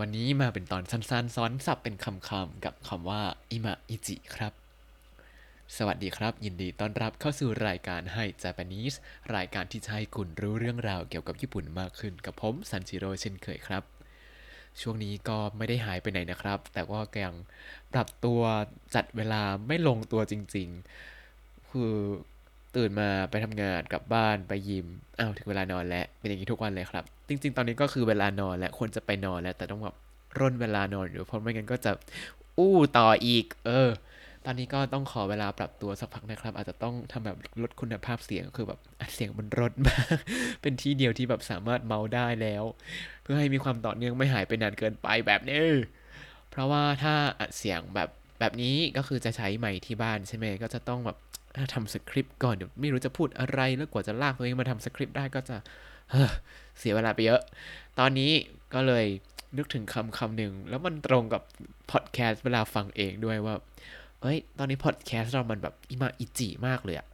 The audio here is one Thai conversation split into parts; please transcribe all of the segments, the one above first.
วันนี้มาเป็นตอนสั้นๆ ซ้อนสับเป็นคำๆกับคำว่าอิมะอิจิครับ สวัสดีครับ ยินดีต้อนรับเข้าสู่รายการให้ Japanese รายการที่จะให้คุณรู้เรื่องราวเกี่ยวกับญี่ปุ่นมากขึ้นกับผมซันจิโร่เช่นเคยครับ ช่วงนี้ก็ไม่ได้หายไปไหนนะครับ แต่ว่าก็ยังปรับตัวจัดเวลาไม่ลงตัวจริง ๆ คือตื่นมาไปทำงานกลับบ้านไปยิมอ้าวถึงเวลานอนแล้วเป็นอย่างนี้ทุกวันเลยครับ จริง ๆ ตอนนี้ก็คือเวลานอนแล้วควรจะไปนอนแล้ว แต่ต้องแบบร่นเวลานอนอยู่เพราะไม่งั้นก็จะอู้ต่ออีก เออ ตอนนี้ก็ต้องขอเวลาปรับตัวสักพักนะครับ อาจจะต้องทำแบบลดคุณภาพเสียงคือแบบอัดเสียงมันรดมากเป็นที่เดียวที่แบบสามารถเมาได้แล้ว เพื่อให้มีความต่อเนื่องไม่หายไปนานเกินไปแบบนี้เพราะว่าถ้าอัดเสียงแบบ แบบนี้ก็คือจะใช้ไมค์ที่บ้านใช่ไหมก็จะต้องแบบทำสคริปต์ก่อนเดี๋ยวไม่รู้จะพูดอะไรแล้วกว่าจะลากตัวเองมาทำสคริปต์ได้ก็จะเฮ้อเสียเวลาไปเยอะ ตอนนี้ก็เลยนึกถึงคำคำหนึ่งแล้วมันตรงกับพอดแคสต์เวลาฟังเองด้วยว่า เอ้ย ตอนนี้พอดแคสต์เรามันแบบいまいち มากเลยอะ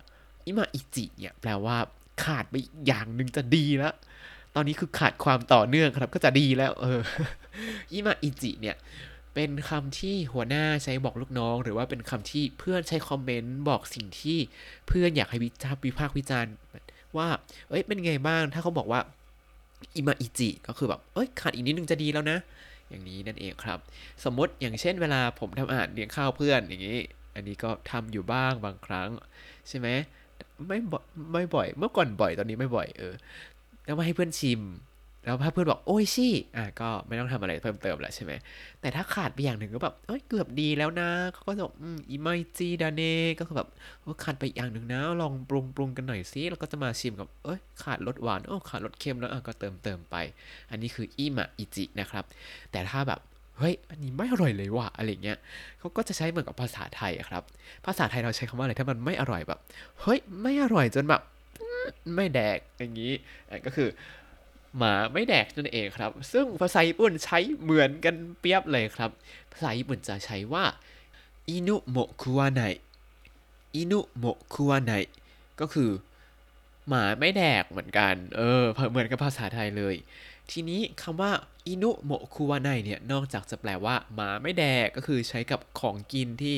いまいち เนี่ยแปลว่าขาดไปอย่างหนึ่งจะดีแล้ว ตอนนี้คือขาดความต่อเนื่องครับก็จะดีแล้ว เออ いまいち เนี่ย เป็นคำที่หัวหน้าใช้บอกลูกน้อง หรือว่าเป็นคำที่เพื่อนใช้คอมเมนต์บอกสิ่งที่เพื่อนอยากให้วิจารวิพากษ์วิจารณ์ว่า เอ้ย เป็นไงบ้าง ถ้าเขาบอกว่าอิมาอิจิก็คือแบบ เอ้ย ขาดอีกนิดนึงจะดีแล้วนะ อย่างนี้นั่นเองครับ สมมติอย่างเช่นเวลาผมทำอาหารเลี้ยงข้าวเพื่อนอย่างนี้ อันนี้ก็ทำอยู่บ้างบางครั้ง ใช่ไหมไม่บ่อยไม่บ่อย เมื่อก่อนบ่อยตอนนี้ไม่บ่อยเออแล้วมาให้เพื่อนชิม แล้วถ้าเพื่อนบอกโอ้ยชี่อะก็ไม่ต้องทำอะไรเพิ่มเติมแล้วใช่ไหมแต่ถ้าขาดไปอย่างหนึ่งก็แบบเอ้ยเกือบดีแล้วนะเขาก็จะบอกอืมอีไมจีดาเน่ก็คือแบบว่าขาดไปอย่างหนึ่งนะ ลองปรุงปรุงกันหน่อยสิแล้วก็จะมาชิมกับเอ้ยขาดรสหวานโอ้ขาดรสเค็มแล้วก็เติมเติมไป อันนี้คืออิมะอิจินะครับ แต่ถ้าแบบเฮ้ย อันนี้ไม่อร่อยเลยว่ะ อะไรเงี้ยเขาก็จะใช้เหมือนกับภาษาไทยครับ ภาษาไทยเราใช้คำว่าอะไร ถ้ามันไม่อร่อยแบบ เฮ้ย ไม่อร่อยจนแบบ ไม่แดก อย่างนี้อะก็คือ หมาไม่แดกนั่นเองครับ ซึ่งภาษาญี่ปุ่นใช้เหมือนกันเปียบเลยครับ ภาษาญี่ปุ่นจะใช้ว่าอินุโมคุวาไนอินุโมคุวาไนก็คือหมาไม่แดกเหมือนกัน เออ เหมือนกับภาษาไทยเลย ทีนี้คำว่าอินุโมคุวาไนเนี่ย นอกจากจะแปลว่าหมาไม่แดกก็คือใช้กับของกินที่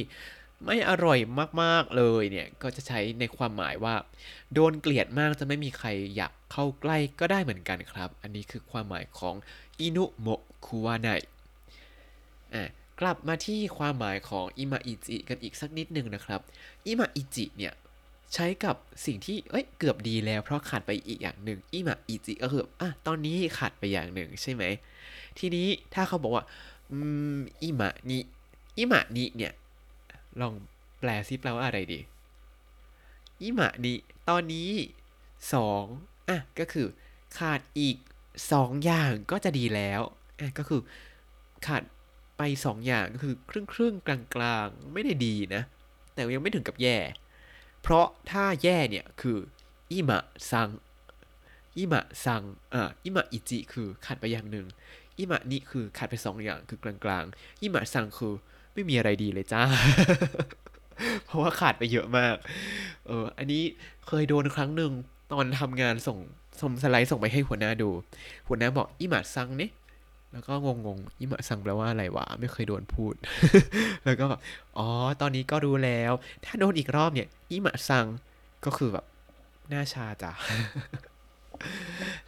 ไม่อร่อยมากๆเลยเนี่ย ก็จะใช้ในความหมายว่า โดนเกลียดมากจะไม่มีใครอยากเข้าใกล้ก็ได้เหมือนกันครับ อันนี้คือความหมายของ犬も食わない อะกลับมาที่ความหมายของいまいち กันอีกสักนิดหนึ่งนะครับいまいち เนี่ยใช้กับสิ่งที่เอ้ยเกือบดีแล้วเพราะขาดไปอีกอย่างหนึ่งいまいち ก็คืออะตอนนี้ขาดไปอย่างหนึ่งใช่ไหมทีนี้ถ้าเขาบอกว่าอืมいまに いまに เนี่ย ลองแปลซิแปลว่าอะไรดีいまに ตอนนี้สองอะก็คือ ขาดอีกสองอย่างก็จะดีแล้วอะก็คือขาดไปสองอย่างก็คือครึ่งครึ่งๆกลางกลางๆไม่ได้ดีนะ แต่ยังไม่ถึงกับแย่ เพราะถ้าแย่เนี่ยคืออิมะซังอิมะซังอ่าอิมะอิจิคือขาดไปอย่างหนึ่งอิมะนิคือขาดไปสองอย่างคือกลางๆอิมะซังคือ ไม่มีอะไรดีเลยจ้า เพราะว่าขาดไปเยอะมาก เออ อันนี้เคยโดนครั้งหนึ่งตอนทำงานส่งส่งสไลด์ส่งไปให้หัวหน้าดู หัวหน้าบอกอิหมะซังเนี่ยแล้วก็งงๆอิมะซังแปลว่าอะไรวะ ไม่เคยโดนพูด แล้วก็แบบ อ๋อ ตอนนี้ก็รู้แล้ว ถ้าโดนอีกรอบเนี่ยอิมะซังก็คือแบบหน้าชาจ้ะ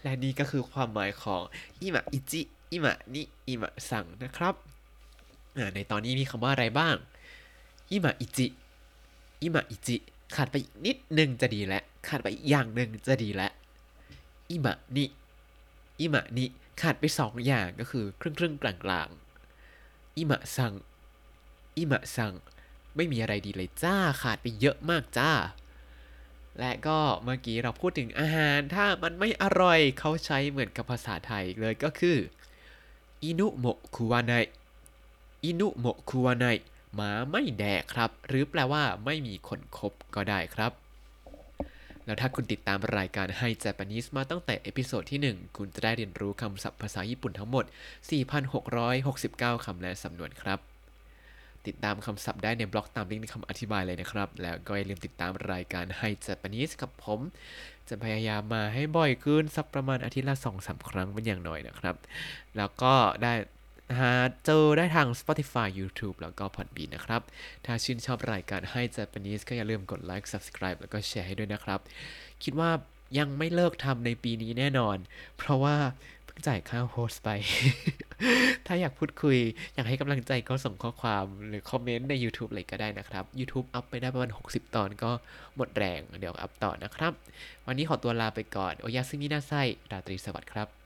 และนี่ก็คือความหมายของอิมะอิจิอิมะนิอิมะซังนะครับ ในตอนนี้มีคำว่าอะไรบ้างอิมะอิจิอิมะอิจิขาดไปนิดหนึ่งจะดีแล้วขาดไปอย่างหนึ่งจะดีแล้วอิมะนิอิมะนิขาดไปสองอย่างก็คือครึ่งครึ่งกลางกลางอิมะซังอิมะซังไม่มีอะไรดีเลยจ้าขาดไปเยอะมากจ้า และก็เมื่อกี้เราพูดถึงอาหารถ้ามันไม่อร่อยเขาใช้เหมือนกับภาษาไทยเลยก็คือ犬も食わない 犬も食わない หมาไม่แดกครับ หรือแปลว่าไม่มีคนคบก็ได้ครับ แล้วถ้าคุณติดตามรายการให้ Japanese มาตั้งแต่ episode ที่ 1 คุณจะได้เรียนรู้คำศัพท์ภาษาญี่ปุ่นทั้งหมด 4,669 คำและสำนวนครับ ติดตามคำศัพท์ได้ในบล็อกตามลิงก์ในคำอธิบายเลยนะครับ แล้วก็อย่าลืมติดตามรายการให้ Japanese กับผม จะพยายามมาให้บ่อยขึ้นสักประมาณอาทิตย์ละ 2-3 ครั้งเป็นอย่างน้อยนะครับ แล้วก็ได้ หาเจอได้ทาง Spotify YouTube แล้วก็ Podbean นะครับ ถ้าชื่นชอบรายการให้ Japanese ก็อย่าลืมกดไลค์ Subscribe แล้วก็แชร์ให้ด้วยนะครับ คิดว่ายังไม่เลิกทำในปีนี้แน่นอน เพราะว่าเพิ่งจ่ายค่าโฮสไป ถ้าอยากพูดคุย อยากให้กำลังใจก็ส่งข้อความหรือคอมเมนต์ใน YouTube อะไรก็ได้นะครับ YouTube อัพไปได้ประมาณ 60 ตอนก็หมดแรง เดี๋ยวอัพต่อนะครับ วันนี้ขอตัวลาไปก่อน โอยาซึมินาไซราตรีสวัสดิ์ครับ